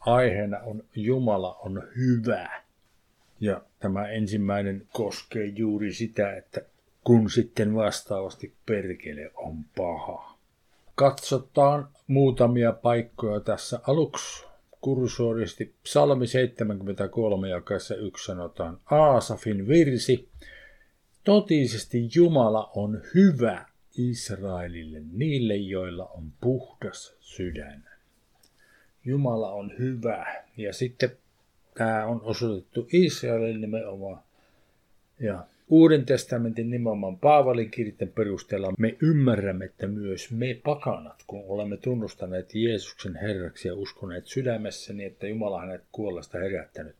aiheena on Jumala on hyvä. Ja tämä ensimmäinen koskee juuri sitä, että kun sitten vastaavasti perkele on paha. Katsotaan muutamia paikkoja tässä aluksi kursoristi. Psalmi 73 jakassa yksi sanotaan Aasafin virsi. Totisesti Jumala on hyvä Israelille, niille joilla on puhdas sydän. Jumala on hyvä. Ja sitten tämä on osoitettu Israelille nimenomaan. Ja Uuden testamentin nimenomaan Paavalin kirjoitten perusteella me ymmärrämme, että myös me pakanat, kun olemme tunnustaneet Jeesuksen Herraksi ja uskoneet sydämessäni, että Jumala hänet kuollasta herättänyt,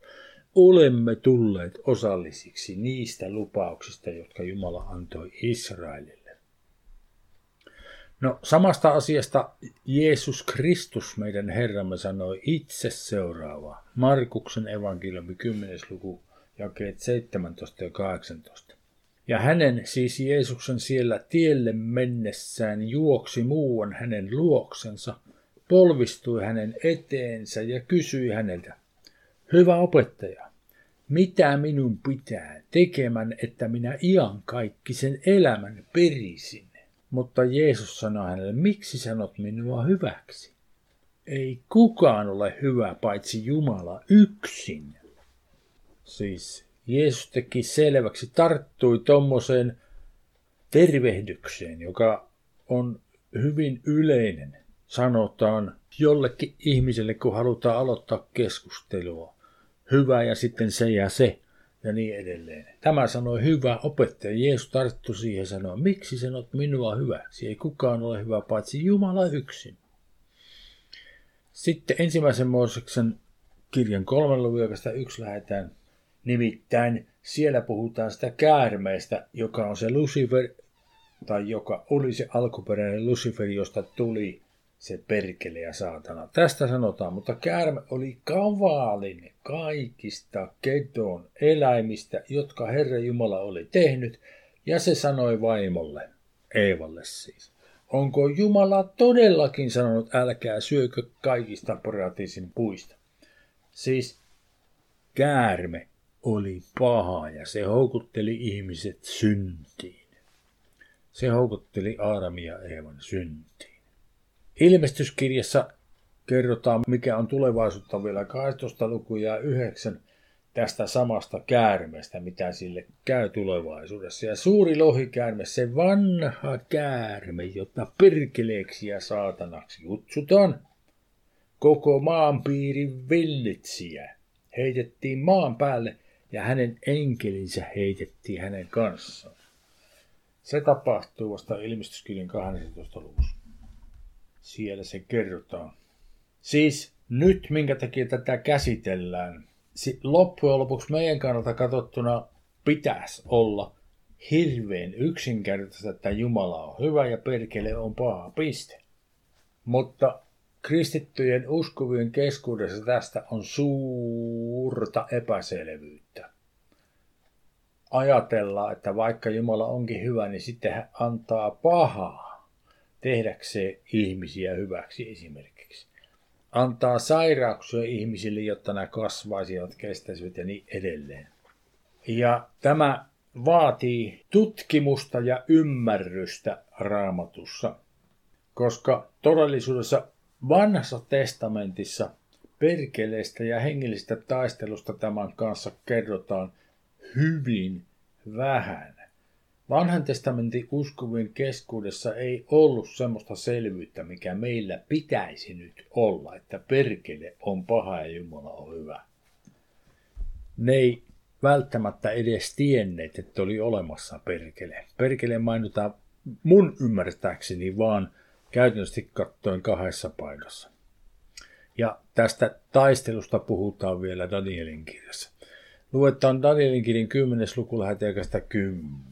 olemme tulleet osallisiksi niistä lupauksista, jotka Jumala antoi Israelille. No samasta asiasta Jeesus Kristus, meidän Herramme, sanoi itse seuraavaa. Markuksen evankeliumi 10. luku jakeet 17 ja 18. Ja hänen, siis Jeesuksen siellä tielle mennessään, juoksi muuan hänen luoksensa, polvistui hänen eteensä ja kysyi häneltä, Hyvä opettaja, mitä minun pitää tekemään, että minä ian kaikki sen elämän perisin? Mutta Jeesus sanoi hänelle, miksi sanot minua hyväksi? Ei kukaan ole hyvä paitsi Jumala yksin. Siis Jeesus teki selväksi, tarttui tuommoiseen tervehdykseen, joka on hyvin yleinen. Sanotaan jollekin ihmiselle, kun halutaan aloittaa keskustelua. Hyvä ja sitten se ja se ja niin edelleen. Tämä sanoi hyvä opettaja. Jeesus tarttui siihen ja sanoi, miksi sanot minua hyväksi? Ei kukaan ole hyvä paitsi Jumala yksin. Sitten ensimmäisen Mooseksen kirjan kolmen luvun yksi lähdetään Nimittäin siellä puhutaan sitä käärmeestä, joka on se Lucifer, tai joka oli se alkuperäinen Lucifer, josta tuli se perkele ja saatana. Tästä sanotaan, mutta käärme oli kavaalin kaikista kedon eläimistä, jotka Herra Jumala oli tehnyt, ja se sanoi vaimolle, Eevalle siis. Onko Jumala todellakin sanonut, älkää syökö kaikista paratiisin puista? Siis käärme oli paha ja se houkutteli ihmiset syntiin. Se houkutteli Aadamia ja Eevan syntiin. Ilmestyskirjassa kerrotaan, mikä on tulevaisuutta vielä 12 luku ja 9 tästä samasta käärmeestä, mitä sille käy tulevaisuudessa. Ja suuri lohikäärme, se vanha käärme, jota perkeleeksi ja saatanaksi kutsutaan, koko maanpiirin villitsiä, heitettiin maan päälle – ja hänen enkelinsä heitettiin hänen kanssaan. Se tapahtuu vasta ilmestyskirjan 12. luvussa. Siellä se kerrotaan. Siis nyt, minkä takia tätä käsitellään, loppujen lopuksi meidän kannalta katsottuna pitäisi olla hirveän yksinkertaista, että Jumala on hyvä ja perkele on paha, piste. Mutta Kristittyjen uskovien keskuudessa tästä on suurta epäselvyyttä. Ajatellaan, että vaikka Jumala onkin hyvä, niin sitten hän antaa pahaa tehdäkseen ihmisiä hyväksi esimerkiksi. Antaa sairauksia ihmisille, jotta nämä kasvaisivat, kestäisivät ja niin edelleen. Ja tämä vaatii tutkimusta ja ymmärrystä raamatussa, koska todellisuudessa Vanhassa testamentissa perkeleestä ja hengellistä taistelusta tämän kanssa kerrotaan hyvin vähän. Vanhan testamentin uskovien keskuudessa ei ollut semmoista selvyyttä, mikä meillä pitäisi nyt olla, että perkele on paha ja Jumala on hyvä. Ne ei välttämättä edes tienneet, että oli olemassa perkele. Perkele mainitaan mun ymmärtääkseni vaan käytännössä katsoen kahdessa paikassa. Ja tästä taistelusta puhutaan vielä Danielin kirjassa. Luetaan Danielin kirjan 10. luku läheteekästä 10.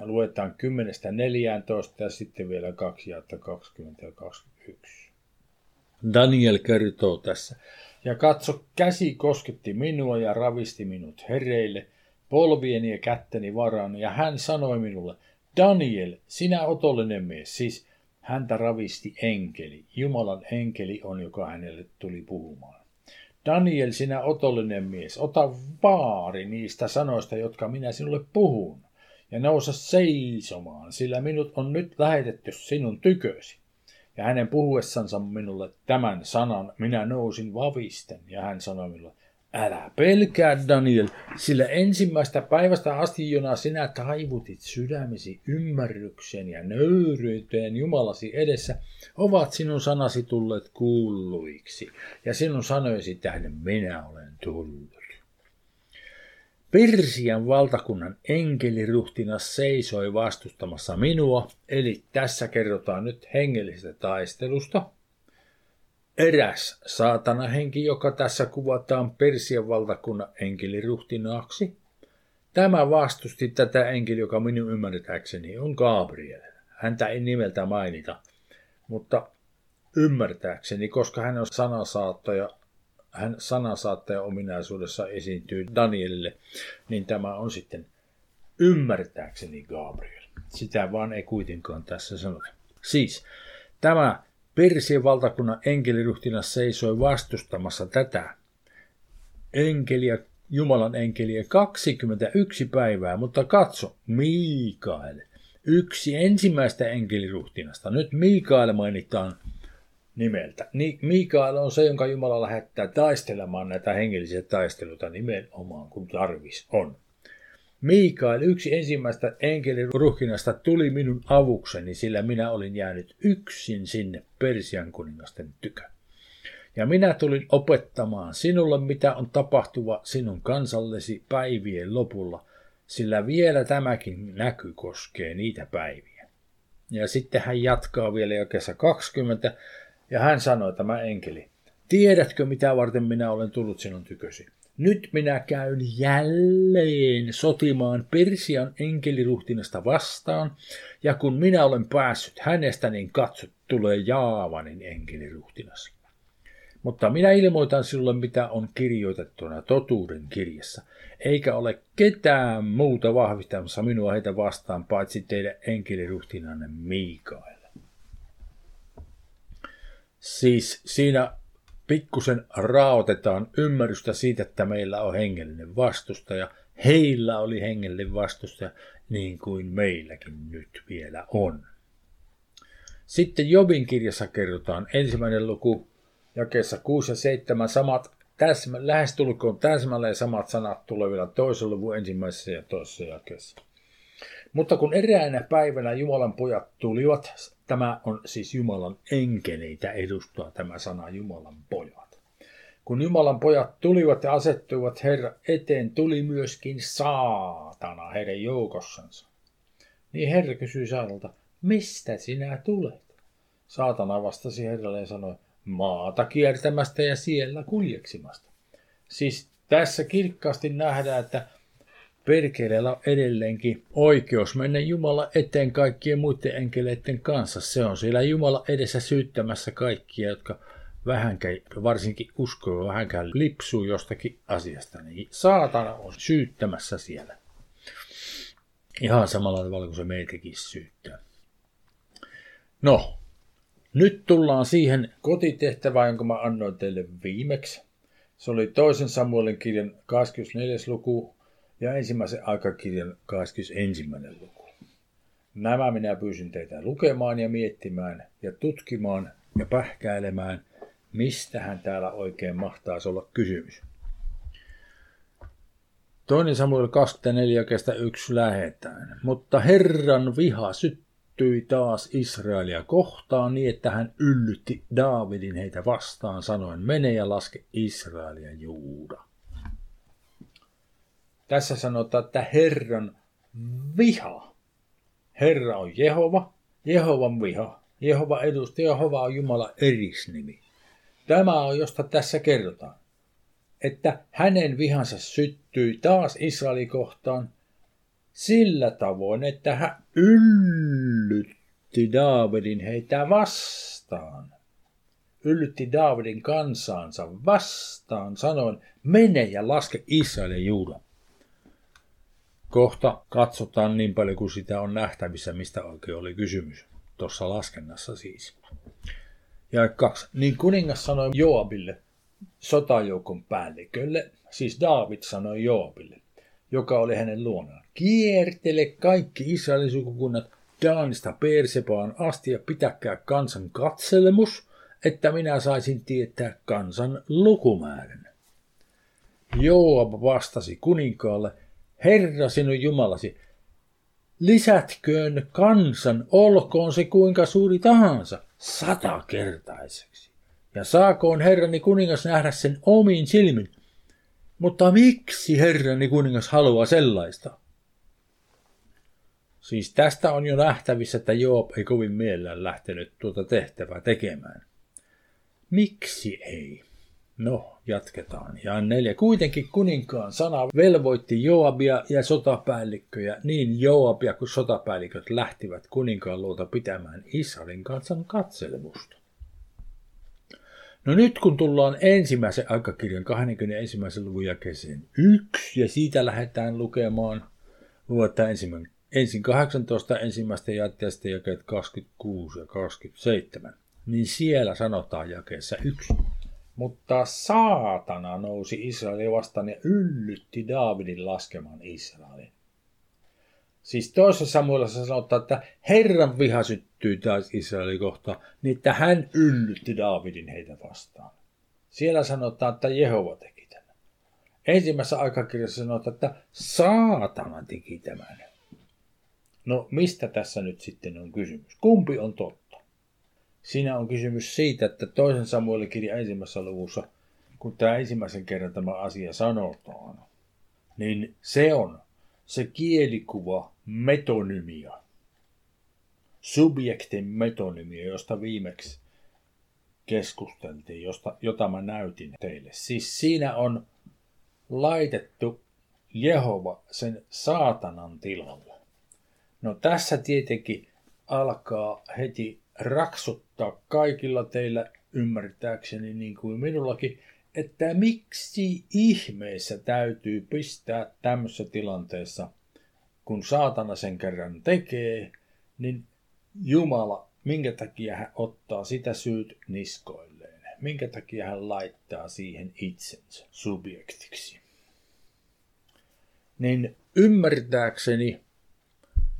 Luetaan 10. 14 ja sitten vielä 2 jaetta 20 ja 21. Daniel kertoo tässä. Ja katso, käsi kosketti minua ja ravisti minut hereille, polvieni ja kätteni varaan, ja hän sanoi minulle, Daniel, sinä otollinen mies, siis Häntä ravisti enkeli. Jumalan enkeli on, joka hänelle tuli puhumaan. Daniel, sinä otollinen mies, ota vaari niistä sanoista, jotka minä sinulle puhun, ja nousa seisomaan, sillä minut on nyt lähetetty sinun tykösi. Ja hänen puhuessansa minulle tämän sanan minä nousin vavisten, ja hän sanoi minulle, Älä pelkää, Daniel, sillä ensimmäistä päivästä asti, jona sinä taivutit sydämesi ymmärrykseen ja nöyryyteen Jumalasi edessä, ovat sinun sanasi tulleet kuulluiksi, ja sinun sanoisi tähden minä olen tullut. Persian valtakunnan enkeliruhtina seisoi vastustamassa minua, eli tässä kerrotaan nyt hengellisestä taistelusta – Eräs saatana henki, joka tässä kuvataan Persian valtakunnan enkeliruhtinaaksi. Tämä vastusti tätä enkeli, joka minun ymmärtääkseni on Gabriel. Häntä ei nimeltä mainita, mutta ymmärtääkseni, koska hän on sanasaattaja, hän sanasaattaja ominaisuudessa esiintyy Danielille, niin tämä on sitten ymmärtääkseni Gabriel. Sitä vaan ei kuitenkaan tässä sanota. Siis tämä Persien valtakunnan enkeliruhtinas seisoi vastustamassa tätä enkeliä, Jumalan enkeliä 21 päivää, mutta katso, Mikael, yksi ensimmäistä enkeliruhtinasta. Nyt Mikael mainitaan nimeltä. Mikael on se, jonka Jumala lähettää taistelemaan näitä hengellisiä taisteluita nimenomaan, kun tarvis on. Mikael, yksi ensimmäistä enkelin ruhkinasta, tuli minun avukseni, sillä minä olin jäänyt yksin sinne Persian kuningasten tykö. Ja minä tulin opettamaan sinulle, mitä on tapahtuva sinun kansallesi päivien lopulla, sillä vielä tämäkin näky koskee niitä päiviä. Ja sitten hän jatkaa vielä jo kesä 20, ja hän sanoi tämä enkeli, tiedätkö mitä varten minä olen tullut sinun tykösi? Nyt minä käyn jälleen sotimaan Persian enkeliruhtinasta vastaan, ja kun minä olen päässyt hänestä, niin katsot, tulee Jaavanin enkeliruhtinas. Mutta minä ilmoitan sinulle, mitä on kirjoitettuna totuuden kirjassa, eikä ole ketään muuta vahvistamassa minua heitä vastaan, paitsi teidän enkeliruhtinanne Miikael. Siis siinä pikkusen raotetaan ymmärrystä siitä, että meillä on hengellinen vastustaja. Heillä oli hengellinen vastustaja, niin kuin meilläkin nyt vielä on. Sitten Jobin kirjassa kerrotaan ensimmäinen luku, jakeessa 6 ja 7, samat täsmä, lähestulkoon täsmälleen samat sanat tulevilla toisella luvun ensimmäisessä ja toisessa jakeessa. Mutta kun eräänä päivänä Jumalan pojat tulivat, tämä on siis Jumalan enkeleitä edustaa tämä sana Jumalan pojat. Kun Jumalan pojat tulivat ja asettuivat Herra eteen, tuli myöskin saatana heidän joukossansa. Niin Herra kysyi saatalta, mistä sinä tulet? Saatana vastasi Herralle ja sanoi, maata kiertämästä ja siellä kuljeksimasta. Siis tässä kirkkaasti nähdään, että Perkeleellä on edelleenkin oikeus mennä Jumala eteen kaikkien muiden enkeleiden kanssa. Se on siellä Jumala edessä syyttämässä kaikkia, jotka vähänkään, varsinkin uskoo vähänkään lipsuu jostakin asiasta. Niin saatana on syyttämässä siellä. Ihan samalla tavalla kuin se meitäkin syyttää. No, nyt tullaan siihen kotitehtävään, jonka mä annoin teille viimeksi. Se oli toisen Samuelin kirjan 24. luku ja ensimmäisen aikakirjan 21. luku. Nämä minä pyysin teitä lukemaan ja miettimään ja tutkimaan ja pähkäilemään, mistähän täällä oikein mahtaisi olla kysymys. Toinen Samuel 24 kestä yksi lähetään. Mutta Herran viha syttyi taas Israelia kohtaan niin, että hän yllytti Daavidin heitä vastaan sanoen, mene ja laske Israelia Juuda. Tässä sanotaan, että Herran viha. Herra on Jehova, Jehovan viha. Jehova edustaa, Jehova on Jumala erisnimi. Tämä on, josta tässä kerrotaan. Että hänen vihansa syttyi taas Israelin kohtaan sillä tavoin, että hän yllytti Daavidin heitä vastaan. Yllytti Daavidin kansaansa vastaan sanoen, mene ja laske Israelin Juudan. Kohta katsotaan niin paljon kuin sitä on nähtävissä, mistä oikein oli kysymys. Tuossa laskennassa siis. Ja kaksi. Niin kuningas sanoi Joabille, sotajoukon päällikölle, siis David sanoi Joabille, joka oli hänen luonaan. Kiertele kaikki Israelin sukukunnat Daanista Persepaan asti ja pitäkää kansan katselemus, että minä saisin tietää kansan lukumäärän. Joab vastasi kuninkaalle, Herra sinun Jumalasi, lisätköön kansan, olkoon se kuinka suuri tahansa, satakertaiseksi. Ja saakoon herrani kuningas nähdä sen omiin silmin. Mutta miksi herrani kuningas haluaa sellaista? Siis tästä on jo nähtävissä, että Joop ei kovin mielellään lähtenyt tuota tehtävää tekemään. Miksi ei? No, jatketaan. Ja neljä. Kuitenkin kuninkaan sana velvoitti Joabia ja sotapäällikköjä. Niin Joabia kuin sotapäälliköt lähtivät kuninkaan luota pitämään Israelin kansan katselemusta. No nyt kun tullaan ensimmäisen aikakirjan 21. luvun jakeeseen 1 ja siitä lähdetään lukemaan, luetaan ensimmäinen, ensin 18 ensimmäistä jätteestä jakeet 26 ja 27, niin siellä sanotaan jakeessa 1. Mutta saatana nousi Israelin vastaan ja yllytti Daavidin laskemaan Israelin. Siis toisessa Samuelassa sanotaan, että Herran viha syttyi taas Israelin kohta, niin että hän yllytti Daavidin heitä vastaan. Siellä sanotaan, että Jehova teki tämän. Ensimmäisessä aikakirjassa sanotaan, että saatana teki tämän. No mistä tässä nyt sitten on kysymys? Kumpi on totta? Siinä on kysymys siitä, että toisen Samuelin kirja ensimmäisessä luvussa, kun tämä ensimmäisen kerran tämä asia sanotaan, niin se on se kielikuva metonymia. Subjektin metonymia, josta viimeksi keskusteltiin, josta, jota mä näytin teille. Siis siinä on laitettu Jehova sen saatanan tilalle. No tässä tietenkin alkaa heti raksuttaa kaikilla teillä ymmärtääkseni niin kuin minullakin, että miksi ihmeessä täytyy pistää tämmöisessä tilanteessa, kun saatana sen kerran tekee, niin Jumala, minkä takia hän ottaa sitä syyt niskoilleen, minkä takia hän laittaa siihen itsensä subjektiksi. Niin ymmärtääkseni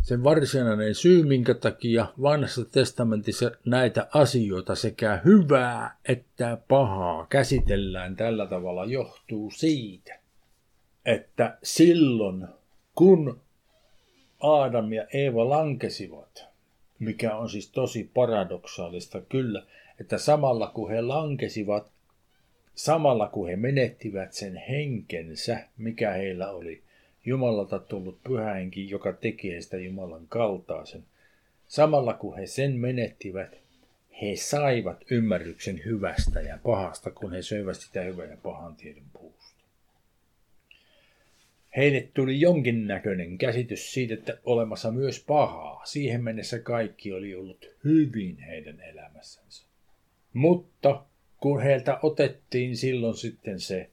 sen varsinainen syy, minkä takia vanhassa testamentissa näitä asioita sekä hyvää että pahaa käsitellään tällä tavalla, johtuu siitä, että silloin kun Aadam ja Eeva lankesivat, mikä on siis tosi paradoksaalista kyllä, että samalla kun he lankesivat, samalla kun he menettivät sen henkensä, mikä heillä oli, Jumalalta tullut pyhähenki, joka tekee sitä Jumalan kaltaisen. Samalla kun he sen menettivät, he saivat ymmärryksen hyvästä ja pahasta, kun he söivät sitä hyvän ja pahan tiedon puusta. Heille tuli jonkinnäköinen käsitys siitä, että olemassa myös pahaa. Siihen mennessä kaikki oli ollut hyvin heidän elämässänsä. Mutta kun heiltä otettiin silloin sitten se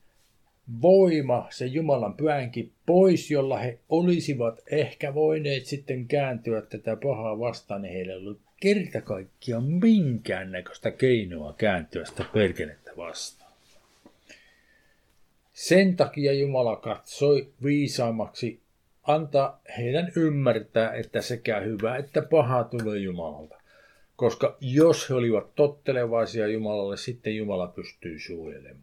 voima, se Jumalan pyhänkin pois, jolla he olisivat ehkä voineet sitten kääntyä tätä pahaa vastaan, niin heillä ei ollut kerta kaikkiaan minkäännäköistä keinoa kääntyä sitä perkelettä vastaan. Sen takia Jumala katsoi viisaammaksi antaa heidän ymmärtää, että sekä hyvä että paha tulee Jumalalta. Koska jos he olivat tottelevaisia Jumalalle, sitten Jumala pystyy suojelemaan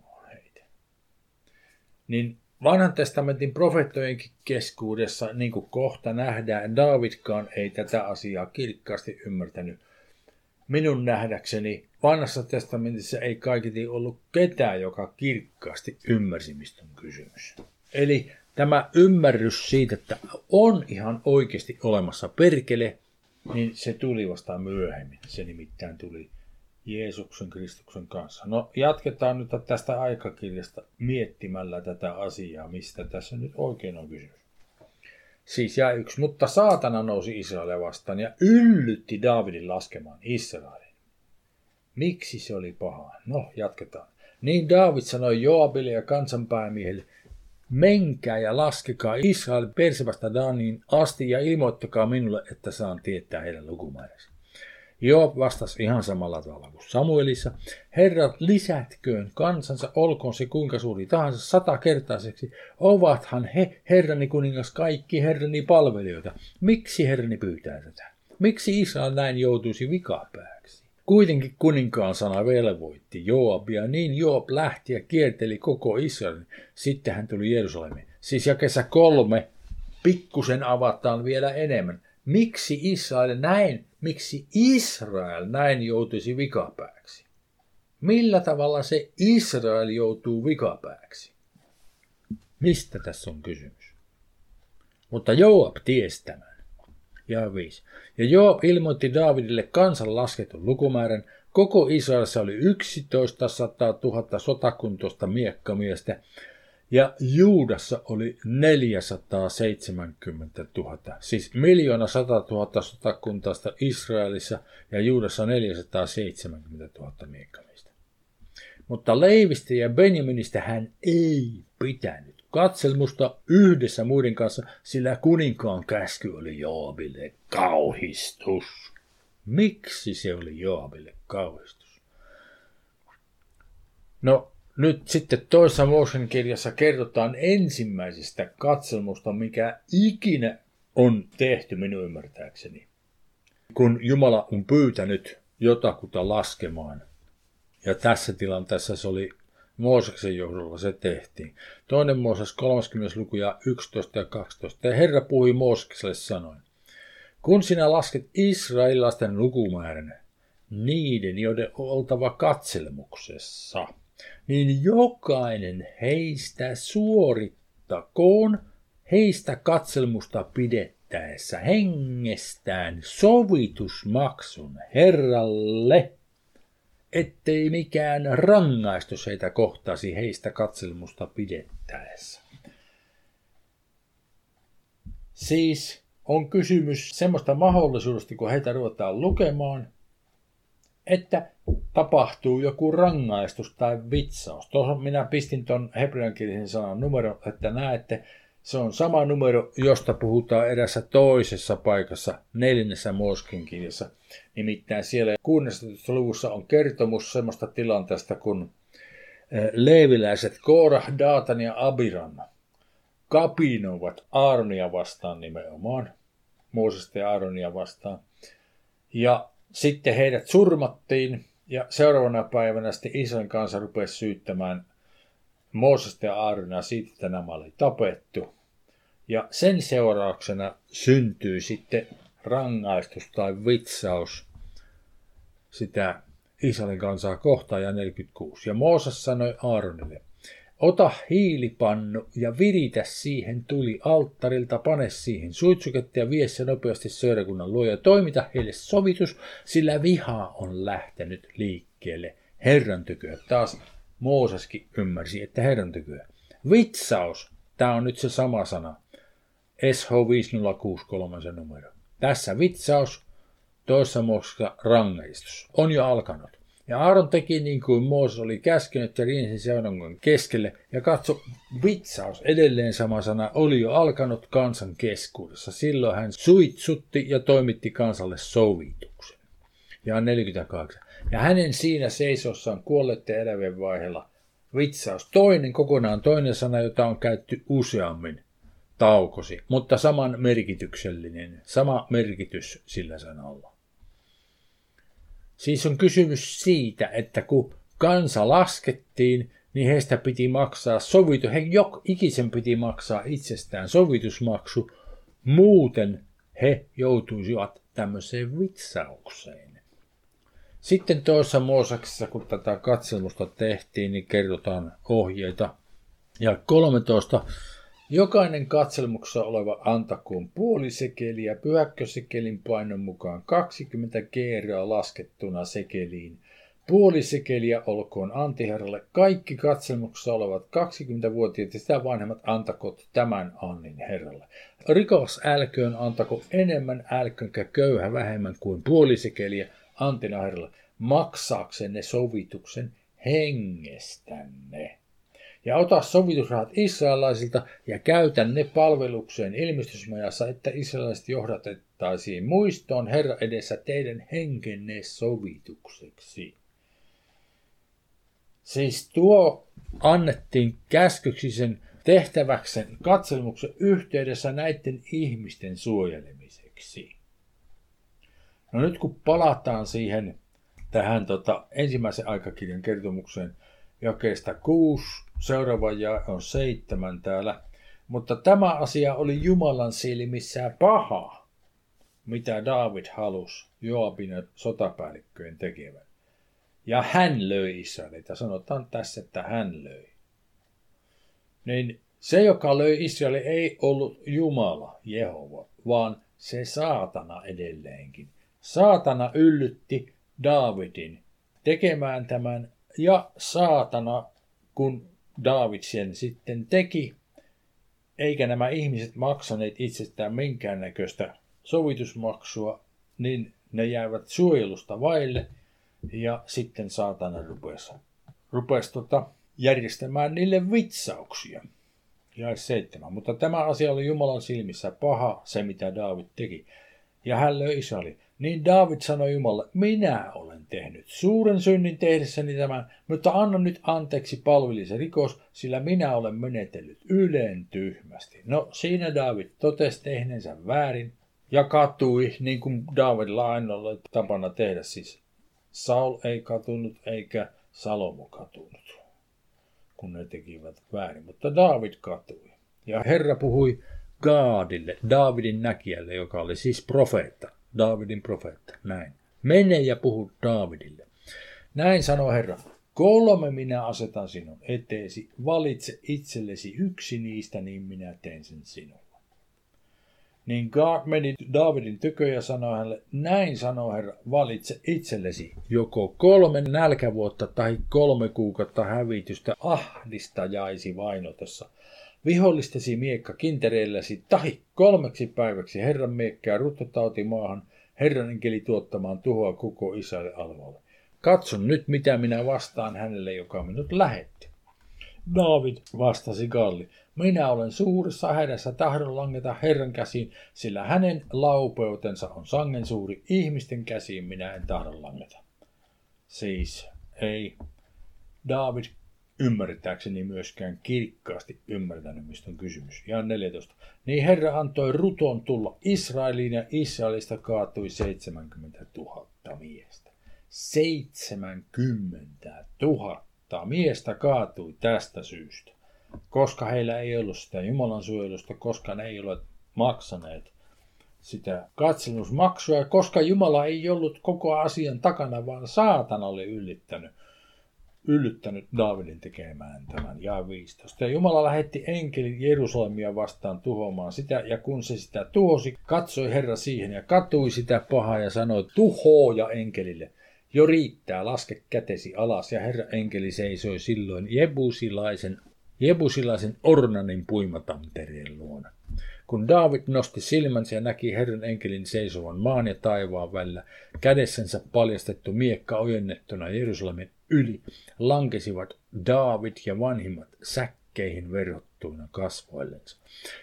niin vanhan testamentin profeettojenkin keskuudessa, niin kuin kohta nähdään, Davidkaan ei tätä asiaa kirkkaasti ymmärtänyt. Minun nähdäkseni vanhassa testamentissa ei kaiketi ollut ketään, joka kirkkaasti ymmärsi, mistä on kysymys. Eli tämä ymmärrys siitä, että on ihan oikeasti olemassa perkele, niin se tuli vasta myöhemmin. Se nimittäin tuli Jeesuksen Kristuksen kanssa. No jatketaan nyt tästä aikakirjasta miettimällä tätä asiaa, mistä tässä nyt oikein on kysymys. Siis jää yksi, mutta saatana nousi Israelia vastaan ja yllytti Daavidin laskemaan Israelin. Miksi se oli paha? No, jatketaan. Niin Daavid sanoi Joabille ja kansanpäämiehelle, menkää ja laskekaa Israel Persevasta Daniin asti ja ilmoittakaa minulle, että saan tietää heidän lukumääränsä. Joab vastasi ihan samalla tavalla kuin Samuelissa. Herrat, lisätköön kansansa, olkoon se kuinka suuri tahansa satakertaiseksi. Ovathan he, herrani kuningas, kaikki herrani palvelijoita. Miksi herrani pyytää tätä? Miksi Israel näin joutuisi vikapääksi? Kuitenkin kuninkaan sana velvoitti Joabia, niin Joab lähti ja kierteli koko Israelin. Sitten hän tuli Jerusalemiin. Siis jakessa kolme pikkusen avataan vielä enemmän. Miksi Israel näin, miksi Israel näin joutuisi vikapääksi? Millä tavalla se Israel joutuu vikapääksi? Mistä tässä on kysymys? Mutta Joab tiesi tämän. Ja viisi. Ja Joab ilmoitti Daavidille kansan lasketun lukumäärän. Koko Israelissa oli 11 000 sotakuntoista miekkamiestä, ja Juudassa oli 470 000, siis miljoona 100 000 sotakuntaista Israelissa ja Juudassa 470 000 miekkamiestä. Mutta Leivistä ja Benjaminista hän ei pitänyt katselmusta yhdessä muiden kanssa, sillä kuninkaan käsky oli Joabille kauhistus. Miksi se oli Joabille kauhistus? No, nyt sitten toisessa Motion kirjassa kerrotaan ensimmäisestä katselmusta, mikä ikinä on tehty minun ymmärtääkseni. Kun Jumala on pyytänyt jotakuta laskemaan. Ja tässä tilanteessa se oli Mooseksen johdolla se tehtiin. Toinen Mooses 30. luku ja 11 ja 12. Ja Herra puhui Moosekselle sanoin. Kun sinä lasket israelilaisten lukumäärän, niiden, joiden oltava katselmuksessa – niin jokainen heistä suorittakoon heistä katselmusta pidettäessä hengestään sovitusmaksun Herralle, ettei mikään rangaistus heitä kohtaisi heistä katselmusta pidettäessä. Siis on kysymys semmoista mahdollisuudesta, kun heitä ruvetaan lukemaan – että tapahtuu joku rangaistus tai vitsaus. Tuohon minä pistin tuon hebreankielisen sanan numero, että näette, se on sama numero, josta puhutaan erässä toisessa paikassa, neljännessä Moskin kirjassa. Nimittäin siellä 16. luvussa on kertomus semmoista tilanteesta, kun eh, leeviläiset Korah, Daatan ja Abiran kapinoivat Aaronia vastaan nimenomaan, Moosesta ja Aaronia vastaan. Ja sitten heidät surmattiin ja seuraavana päivänä sitten Israelin kanssa rupesi syyttämään Moosesta ja Aaronia siitä, että nämä oli tapettu. Ja sen seurauksena syntyy sitten rangaistus tai vitsaus sitä Israelin kansaa kohtaan ja 46. Ja Mooses sanoi Aaronille, Ota hiilipannu ja viritä siihen tuli alttarilta, pane siihen suitsuketta ja vie se nopeasti seurakunnan luo ja toimita heille sovitus, sillä viha on lähtenyt liikkeelle Herran tyköä. Taas Mooseskin ymmärsi, että Herran tyköä. Vitsaus, tämä on nyt se sama sana. SH 5063 se numero. Tässä vitsaus, toissa Moosessa rangaistus. On jo alkanut. Ja Aaron teki niin kuin Mooses oli käskenyt ja riensi seurakunnan keskelle. Ja katso, vitsaus, edelleen sama sana, oli jo alkanut kansan keskuudessa. Silloin hän suitsutti ja toimitti kansalle sovituksen. Ja 48. Ja hänen siinä seisossaan kuolleiden elävien vaiheella vitsaus, toinen kokonaan toinen sana, jota on käytetty useammin, taukosi, mutta saman merkityksellinen, sama merkitys sillä sanalla. Siis on kysymys siitä, että kun kansa laskettiin, niin heistä piti maksaa sovitu, he jok ikisen piti maksaa itsestään sovitusmaksu, muuten he joutuisivat tämmöiseen vitsaukseen. Sitten tuossa Moosaksessa, kun tätä katselmusta tehtiin, niin kerrotaan ohjeita. Ja 13 Jokainen katselmuksessa oleva antakoon puoli sekeliä pyhäkkösekelin painon mukaan 20 keeraa laskettuna sekeliin. Puoli sekeliä olkoon antiherralle. Kaikki katselmuksessa olevat 20-vuotiaat ja sitä vanhemmat antakot tämän annin herralle. Rikos älköön antako enemmän älkönkä köyhä vähemmän kuin puoli sekeliä antina herralle maksaaksenne sovituksen hengestänne ja ota sovitusrahat israelaisilta ja käytä ne palvelukseen ilmestysmajassa, että israelaiset johdatet, otettaisiin muistoon Herra edessä teidän henkenne sovitukseksi. Siis tuo annettiin käskyksi sen tehtäväksen katselmuksen yhteydessä näiden ihmisten suojelemiseksi. No nyt kun palataan siihen tähän tota, ensimmäisen aikakirjan kertomukseen jakeesta 6, seuraava ja on seitsemän täällä. Mutta tämä asia oli Jumalan silmissä paha, mitä David halusi Joabin ja sotapäällikköjen tekevän. Ja hän löi Israelita. Sanotaan tässä, että hän löi. Niin se, joka löi Israeli, ei ollut Jumala, Jehova, vaan se saatana edelleenkin. Saatana yllytti Daavidin tekemään tämän ja saatana, kun Daavid sen sitten teki, eikä nämä ihmiset maksaneet itsestään minkäännäköistä sovitusmaksua, niin ne jäivät suojelusta vaille ja sitten saatana rupesi, rupesi tota, järjestämään niille vitsauksia. Ja seitsemän. Mutta tämä asia oli Jumalan silmissä paha, se mitä Daavid teki. Ja hän löi Israelin. Niin David sanoi Jumalle, minä olen tehnyt suuren synnin tehdessäni tämän, mutta anna nyt anteeksi palvelisen rikos, sillä minä olen menetellyt yleen tyhmästi. No siinä David totesi tehneensä väärin ja katui, niin kuin Davidilla aina oli tapana tehdä. Siis Saul ei katunut eikä Salomo katunut, kun ne tekivät väärin, mutta David katui. Ja Herra puhui Gaadille, Davidin näkijälle, joka oli siis profeetta. Daavidin profeetta. Näin. Mene ja puhu Daavidille. Näin sanoo Herra. Kolme minä asetan sinun eteesi. Valitse itsellesi yksi niistä, niin minä teen sen sinulle. Niin Gaad meni Daavidin tykö ja sanoi hänelle, näin sanoo Herra, valitse itsellesi joko kolme nälkävuotta tai kolme kuukautta hävitystä ahdistajaisi vainotessa – vihollistesi miekka kintereilläsi, tahi kolmeksi päiväksi Herran miekkää ruttotauti maahan, Herran enkeli tuottamaan tuhoa koko isälle alvalle. Katson nyt, mitä minä vastaan hänelle, joka minut lähetti. David vastasi Galli, minä olen suuressa hädässä tahdon langeta Herran käsiin, sillä hänen laupeutensa on sangen suuri, ihmisten käsiin minä en tahdon langeta. Siis ei David ymmärtääkseni myöskään kirkkaasti ymmärtänyt, mistä on kysymys. Ja 14. Niin Herra antoi ruton tulla Israeliin ja Israelista kaatui 70 000 miestä. 70 000 miestä kaatui tästä syystä, koska heillä ei ollut sitä Jumalan suojelusta, koska ne ei ole maksaneet sitä katselmusmaksua, koska Jumala ei ollut koko asian takana, vaan saatana oli yllittänyt yllyttänyt Daavidin tekemään tämän ja 15. Ja Jumala lähetti enkelin Jerusalemia vastaan tuhoamaan sitä, ja kun se sitä tuhosi, katsoi Herra siihen ja katui sitä pahaa ja sanoi, tuhoja enkelille. Jo riittää, laske kätesi alas, ja Herra enkeli seisoi silloin Jebusilaisen, Jebusilaisen Ornanin puimatantereen luona. Kun David nosti silmänsä ja näki Herran enkelin seisovan maan ja taivaan välillä, kädessänsä paljastettu miekka ojennettuna Jerusalemin yli, lankesivat David ja vanhimmat säkkeihin verottuina kasvoillensa.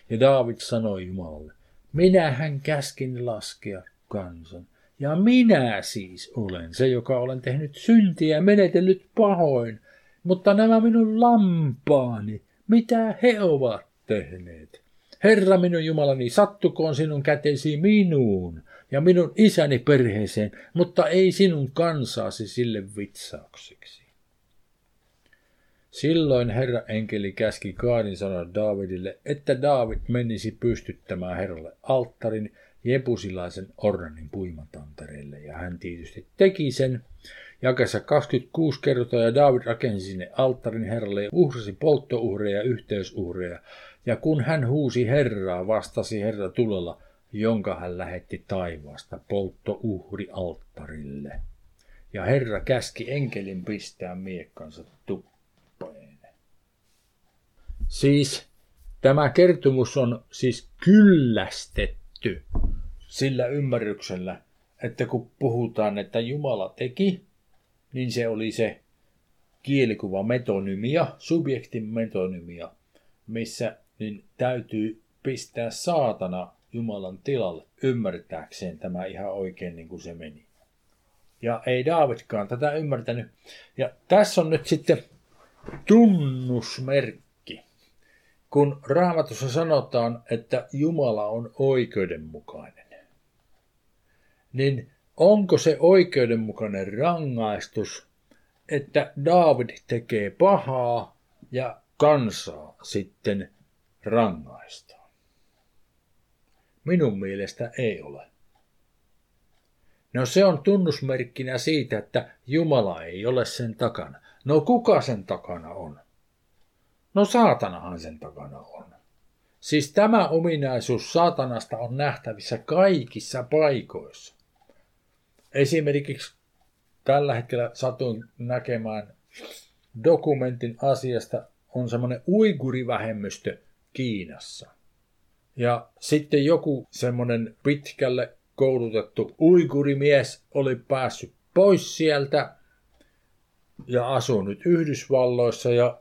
Ja David sanoi Jumalalle, minähän käskin laskea kansan, ja minä siis olen se, joka olen tehnyt syntiä ja menetellyt pahoin, mutta nämä minun lampaani, mitä he ovat tehneet? Herra minun Jumalani, sattukoon sinun kätesi minuun ja minun isäni perheeseen, mutta ei sinun kansaasi sille vitsaukseksi. Silloin Herra enkeli käski Kaadin sanoa Daavidille, että Daavid menisi pystyttämään Herralle alttarin Jebusilaisen Ornanin puimatantereelle, ja hän tietysti teki sen. Jakessa 26 kertaa ja David rakensi sinne alttarin Herralle ja uhrasi polttouhreja ja yhteysuhreja, ja kun hän huusi Herraa, vastasi Herra tulella, jonka hän lähetti taivaasta polttouhri alttarille. Ja Herra käski enkelin pistää miekkansa tuppeen. Siis tämä kertomus on siis kyllästetty sillä ymmärryksellä, että kun puhutaan, että Jumala teki, niin se oli se kielikuva metonymia, subjektin metonymia, missä niin täytyy pistää saatana Jumalan tilalle ymmärtääkseen tämä ihan oikein niin kuin se meni. Ja ei Daavidkaan tätä ymmärtänyt. Ja tässä on nyt sitten tunnusmerkki. Kun raamatussa sanotaan, että Jumala on oikeudenmukainen, niin onko se oikeudenmukainen rangaistus, että Daavid tekee pahaa ja kansaa sitten rangaistaan? Minun mielestä ei ole. No se on tunnusmerkkinä siitä, että Jumala ei ole sen takana. No kuka sen takana on? No saatanahan sen takana on. Siis tämä ominaisuus saatanasta on nähtävissä kaikissa paikoissa. Esimerkiksi tällä hetkellä satuin näkemään dokumentin asiasta, on semmoinen uigurivähemmistö Kiinassa. Ja sitten joku semmoinen pitkälle koulutettu uigurimies oli päässyt pois sieltä ja asuu nyt Yhdysvalloissa ja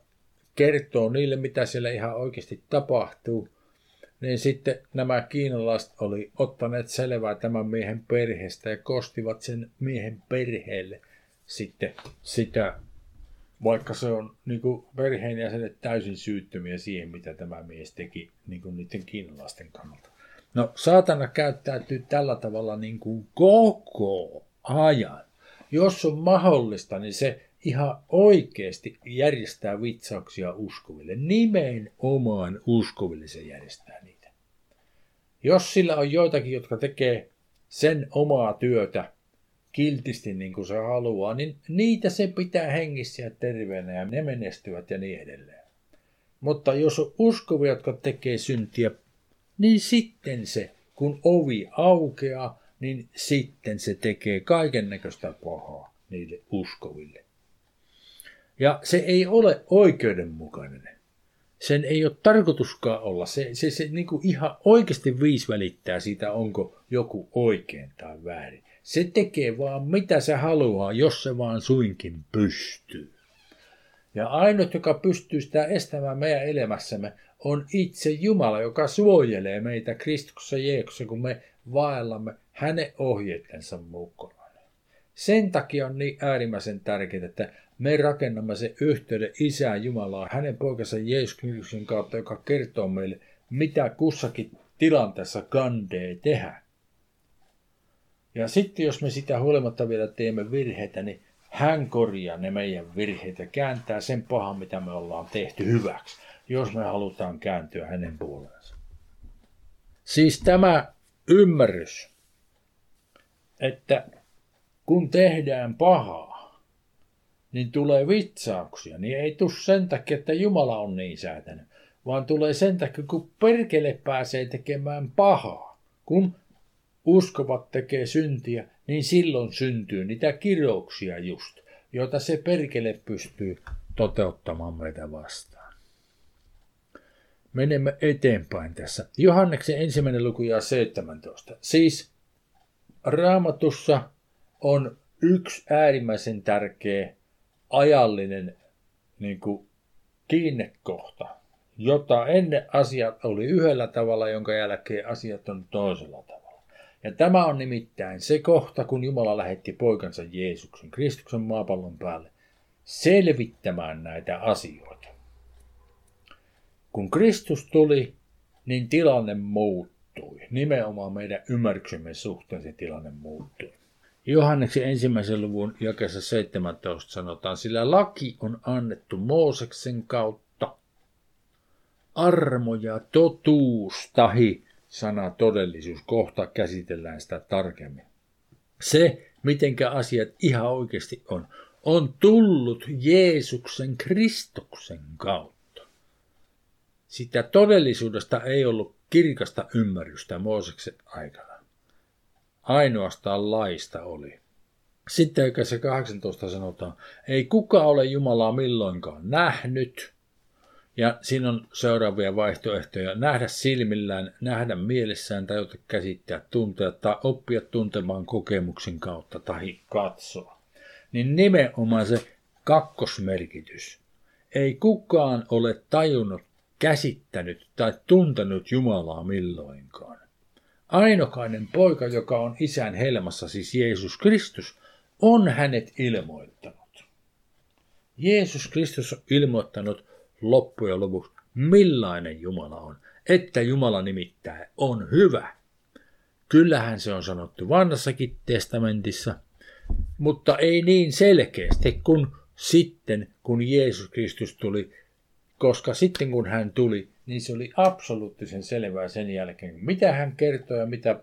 kertoo niille, mitä siellä ihan oikeasti tapahtuu, niin sitten nämä kiinalaiset oli ottaneet selvää tämän miehen perheestä ja kostivat sen miehen perheelle sitten sitä, vaikka se on niin kuin perheenjäsenet täysin syyttömiä siihen, mitä tämä mies teki niin kuin niiden kiinalaisten kannalta. No, saatana käyttäytyy tällä tavalla niin kuin koko ajan. Jos on mahdollista, niin se ihan oikeasti järjestää vitsauksia uskoville. Nimenomaan uskoville se järjestää niitä. Jos sillä on joitakin, jotka tekee sen omaa työtä kiltisti niin kuin se haluaa, niin niitä se pitää hengissä ja terveenä ja ne menestyvät ja niin edelleen. Mutta jos on uskovia, jotka tekee syntiä, niin sitten se, kun ovi aukeaa, niin sitten se tekee kaiken näköistä pahaa niille uskoville. Ja se ei ole oikeudenmukainen. Sen ei ole tarkoituskaan olla. Se, se, se niin kuin ihan oikeasti viis välittää siitä, onko joku oikein tai väärin. Se tekee vaan mitä se haluaa, jos se vaan suinkin pystyy. Ja ainut, joka pystyy sitä estämään meidän elämässämme, on itse Jumala, joka suojelee meitä Kristuksessa Jeesuksessa, kun me vaellamme hänen ohjeittensa mukaan. Sen takia on niin äärimmäisen tärkeää, että me rakennamme sen yhteyden Isään Jumalaa, hänen poikansa Jeesus Kristuksen kautta, joka kertoo meille, mitä kussakin tilanteessa kandee tehdä. Ja sitten jos me sitä huolimatta vielä teemme virheitä, niin hän korjaa ne meidän virheet ja kääntää sen pahan, mitä me ollaan tehty hyväksi, jos me halutaan kääntyä hänen puoleensa. Siis tämä ymmärrys, että kun tehdään pahaa, niin tulee vitsauksia, niin ei tule sen takia, että Jumala on niin säätänyt, vaan tulee sen takia, kun perkele pääsee tekemään pahaa. Kun uskovat tekee syntiä, niin silloin syntyy niitä kirouksia just, joita se perkele pystyy toteuttamaan meitä vastaan. Menemme eteenpäin tässä. Johanneksen ensimmäinen luku ja 17. Siis raamatussa on yksi äärimmäisen tärkeä ajallinen niin kuin, kiinnekohta, jota ennen asiat oli yhdellä tavalla, jonka jälkeen asiat on toisella tavalla. Ja tämä on nimittäin se kohta, kun Jumala lähetti poikansa Jeesuksen, Kristuksen maapallon päälle, selvittämään näitä asioita. Kun Kristus tuli, niin tilanne muuttui. Nimenomaan meidän ymmärryksemme suhteen se tilanne muuttui. Johanneksen ensimmäisen luvun jakessa 17 sanotaan, sillä laki on annettu Mooseksen kautta. Armo ja totuus, tahi sana todellisuus, kohta käsitellään sitä tarkemmin. Se, mitenkä asiat ihan oikeasti on, on tullut Jeesuksen Kristuksen kautta. Sitä todellisuudesta ei ollut kirkasta ymmärrystä Mooseksen aikana ainoastaan laista oli. Sitten se 18 sanotaan, ei kuka ole Jumalaa milloinkaan nähnyt. Ja siinä on seuraavia vaihtoehtoja. Nähdä silmillään, nähdä mielessään, tai käsittää, tuntea tai oppia tuntemaan kokemuksen kautta tai katsoa. Niin nimenomaan se kakkosmerkitys. Ei kukaan ole tajunnut, käsittänyt tai tuntenut Jumalaa milloinkaan. ainokainen poika, joka on isän helmassa, siis Jeesus Kristus, on hänet ilmoittanut. Jeesus Kristus on ilmoittanut loppujen lopuksi, millainen Jumala on. Että Jumala nimittäin on hyvä. Kyllähän se on sanottu vanhassakin testamentissa, mutta ei niin selkeästi kuin sitten, kun Jeesus Kristus tuli, koska sitten kun hän tuli, niin se oli absoluuttisen selvää sen jälkeen, mitä hän kertoi ja mitä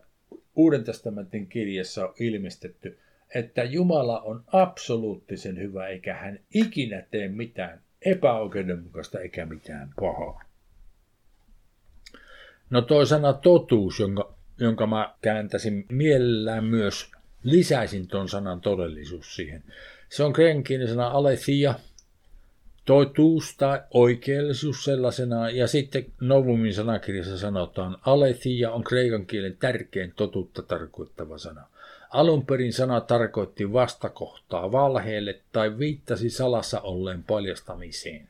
Uuden testamentin kirjassa on ilmestetty, että Jumala on absoluuttisen hyvä, eikä hän ikinä tee mitään epäoikeudenmukaista eikä mitään pahaa. No toi sana totuus, jonka, jonka mä kääntäisin mielellään myös, lisäisin ton sanan todellisuus siihen. Se on kreikan sana aletheia, totuus tai oikeellisuus sellaisena, ja sitten Novumin sanakirjassa sanotaan, aletheia on kreikan kielen tärkein totuutta tarkoittava sana. Alun perin sana tarkoitti vastakohtaa valheelle tai viittasi salassa olleen paljastamiseen.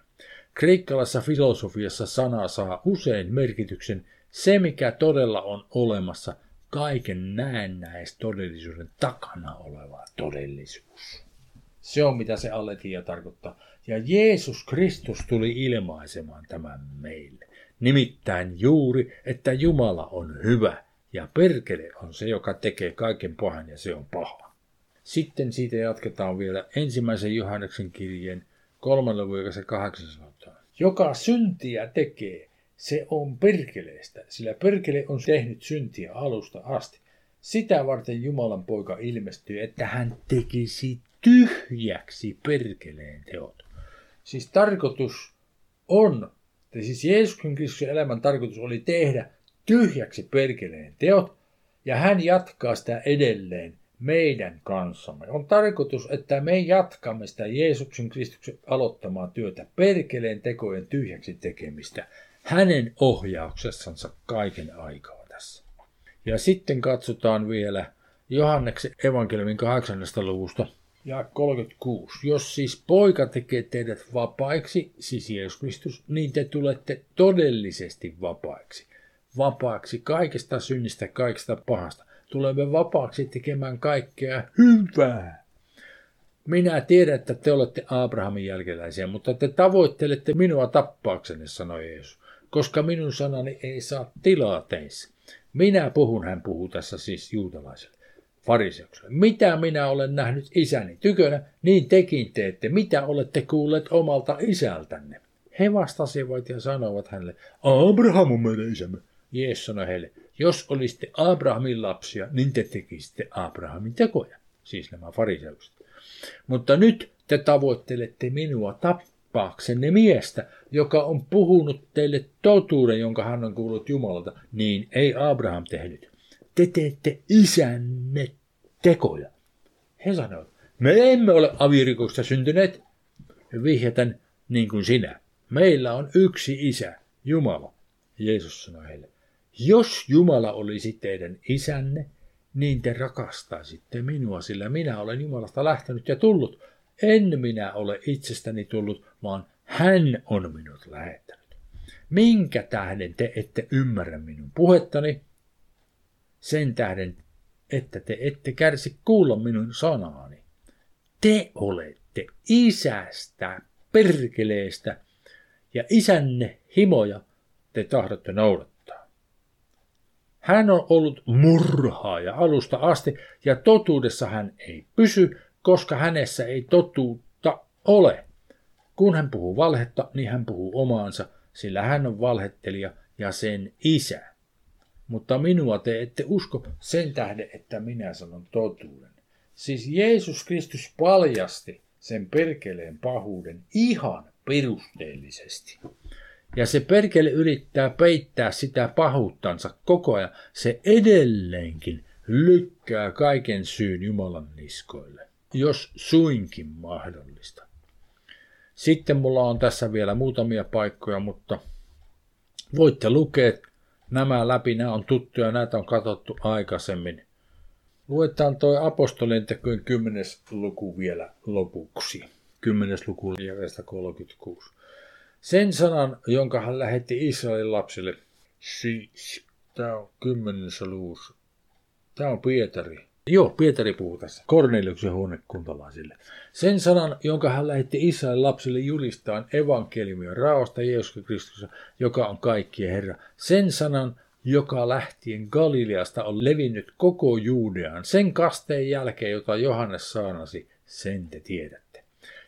Kreikkalaisessa filosofiassa sana saa usein merkityksen se, mikä todella on olemassa, kaiken näennäistodellisuuden takana oleva todellisuus. Se on mitä se aletia tarkoittaa. Ja Jeesus Kristus tuli ilmaisemaan tämän meille. Nimittäin juuri, että Jumala on hyvä ja perkele on se, joka tekee kaiken pahan ja se on paha. Sitten siitä jatketaan vielä ensimmäisen Johanneksen kirjeen kolmannen luvun kahdeksan sanotaan. Joka syntiä tekee, se on perkeleestä, sillä perkele on tehnyt syntiä alusta asti. Sitä varten Jumalan poika ilmestyi, että hän tekisi tyhjäksi perkeleen teot. Siis tarkoitus on, että siis Jeesuksen Kristuksen elämän tarkoitus oli tehdä tyhjäksi perkeleen teot, ja hän jatkaa sitä edelleen meidän kanssamme. On tarkoitus, että me jatkamme sitä Jeesuksen Kristuksen aloittamaa työtä, perkeleen tekojen tyhjäksi tekemistä, hänen ohjauksessansa kaiken aikaa tässä. Ja sitten katsotaan vielä Johanneksen evankeliumin 8. luvusta ja 36. Jos siis poika tekee teidät vapaiksi, siis Jeesus Kristus, niin te tulette todellisesti vapaiksi. Vapaaksi kaikesta synnistä, kaikesta pahasta. Tulemme vapaaksi tekemään kaikkea hyvää. Minä tiedän, että te olette Abrahamin jälkeläisiä, mutta te tavoittelette minua tappaaksenne, sanoi Jeesus, koska minun sanani ei saa tilaa teissä. Minä puhun, hän puhuu tässä siis juutalaiselle fariseukselle. Mitä minä olen nähnyt isäni tykönä, niin tekin teette. Mitä olette kuulleet omalta isältänne? He vastasivat ja sanoivat hänelle, Abraham on meidän isämme. Jeesus sanoi heille, jos olisitte Abrahamin lapsia, niin te tekisitte Abrahamin tekoja. Siis nämä fariseukset. Mutta nyt te tavoittelette minua tappaaksenne miestä, joka on puhunut teille totuuden, jonka hän on kuullut Jumalalta. Niin ei Abraham tehnyt te teette isänne tekoja. He sanoivat, me emme ole avirikosta syntyneet. Vihjätän niin kuin sinä. Meillä on yksi isä, Jumala. Jeesus sanoi heille, jos Jumala olisi teidän isänne, niin te rakastaisitte minua, sillä minä olen Jumalasta lähtenyt ja tullut. En minä ole itsestäni tullut, vaan hän on minut lähettänyt. Minkä tähden te ette ymmärrä minun puhettani? sen tähden, että te ette kärsi kuulla minun sanaani. Te olette isästä, perkeleestä, ja isänne himoja te tahdotte noudattaa. Hän on ollut murhaaja alusta asti, ja totuudessa hän ei pysy, koska hänessä ei totuutta ole. Kun hän puhuu valhetta, niin hän puhuu omaansa, sillä hän on valhettelija ja sen isä mutta minua te ette usko sen tähden, että minä sanon totuuden. Siis Jeesus Kristus paljasti sen perkeleen pahuuden ihan perusteellisesti. Ja se perkele yrittää peittää sitä pahuuttansa koko ajan. Se edelleenkin lykkää kaiken syyn Jumalan niskoille, jos suinkin mahdollista. Sitten mulla on tässä vielä muutamia paikkoja, mutta voitte lukea nämä läpi, nämä on tuttuja, näitä on katsottu aikaisemmin. Luetaan toi apostolien tekojen 10. luku vielä lopuksi. 10. luku 36. Sen sanan, jonka hän lähetti Israelin lapsille, siis Tämä on kymmenessä luvussa. Tämä on Pietari. Joo, Pietari puhuu tässä. Korneliuksen huonekuntalaisille. Sen sanan, jonka hän lähetti Israelin lapsille julistaan evankeliumia raosta Jeesus Kristus, joka on kaikkien Herra. Sen sanan, joka lähtien Galileasta on levinnyt koko Juudeaan, sen kasteen jälkeen, jota Johannes saanasi, sen te tiedätte.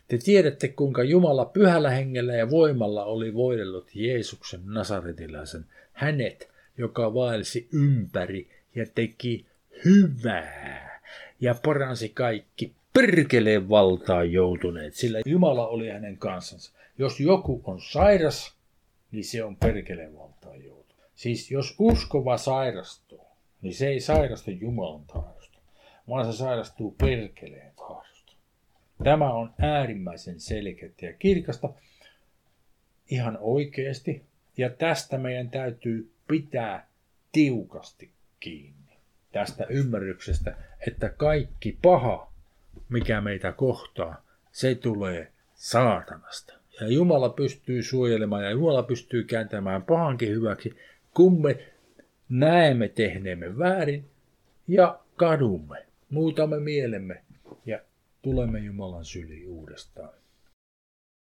Te tiedätte, kuinka Jumala pyhällä hengellä ja voimalla oli voidellut Jeesuksen nasaretilaisen, hänet, joka vaelsi ympäri ja teki hyvää ja paransi kaikki perkeleen valtaan joutuneet, sillä Jumala oli hänen kansansa. Jos joku on sairas, niin se on perkeleen valtaan joutunut. Siis jos uskova sairastuu, niin se ei sairastu Jumalan tahdosta, vaan se sairastuu perkeleen. Tämä on äärimmäisen selkeä ja kirkasta ihan oikeasti, ja tästä meidän täytyy pitää tiukasti kiinni. Tästä ymmärryksestä, että kaikki paha, mikä meitä kohtaa, se tulee saatanasta. Ja Jumala pystyy suojelemaan ja Jumala pystyy kääntämään pahankin hyväksi, kun me näemme tehneemme väärin ja kadumme, muutamme mielemme tulemme Jumalan syliin uudestaan.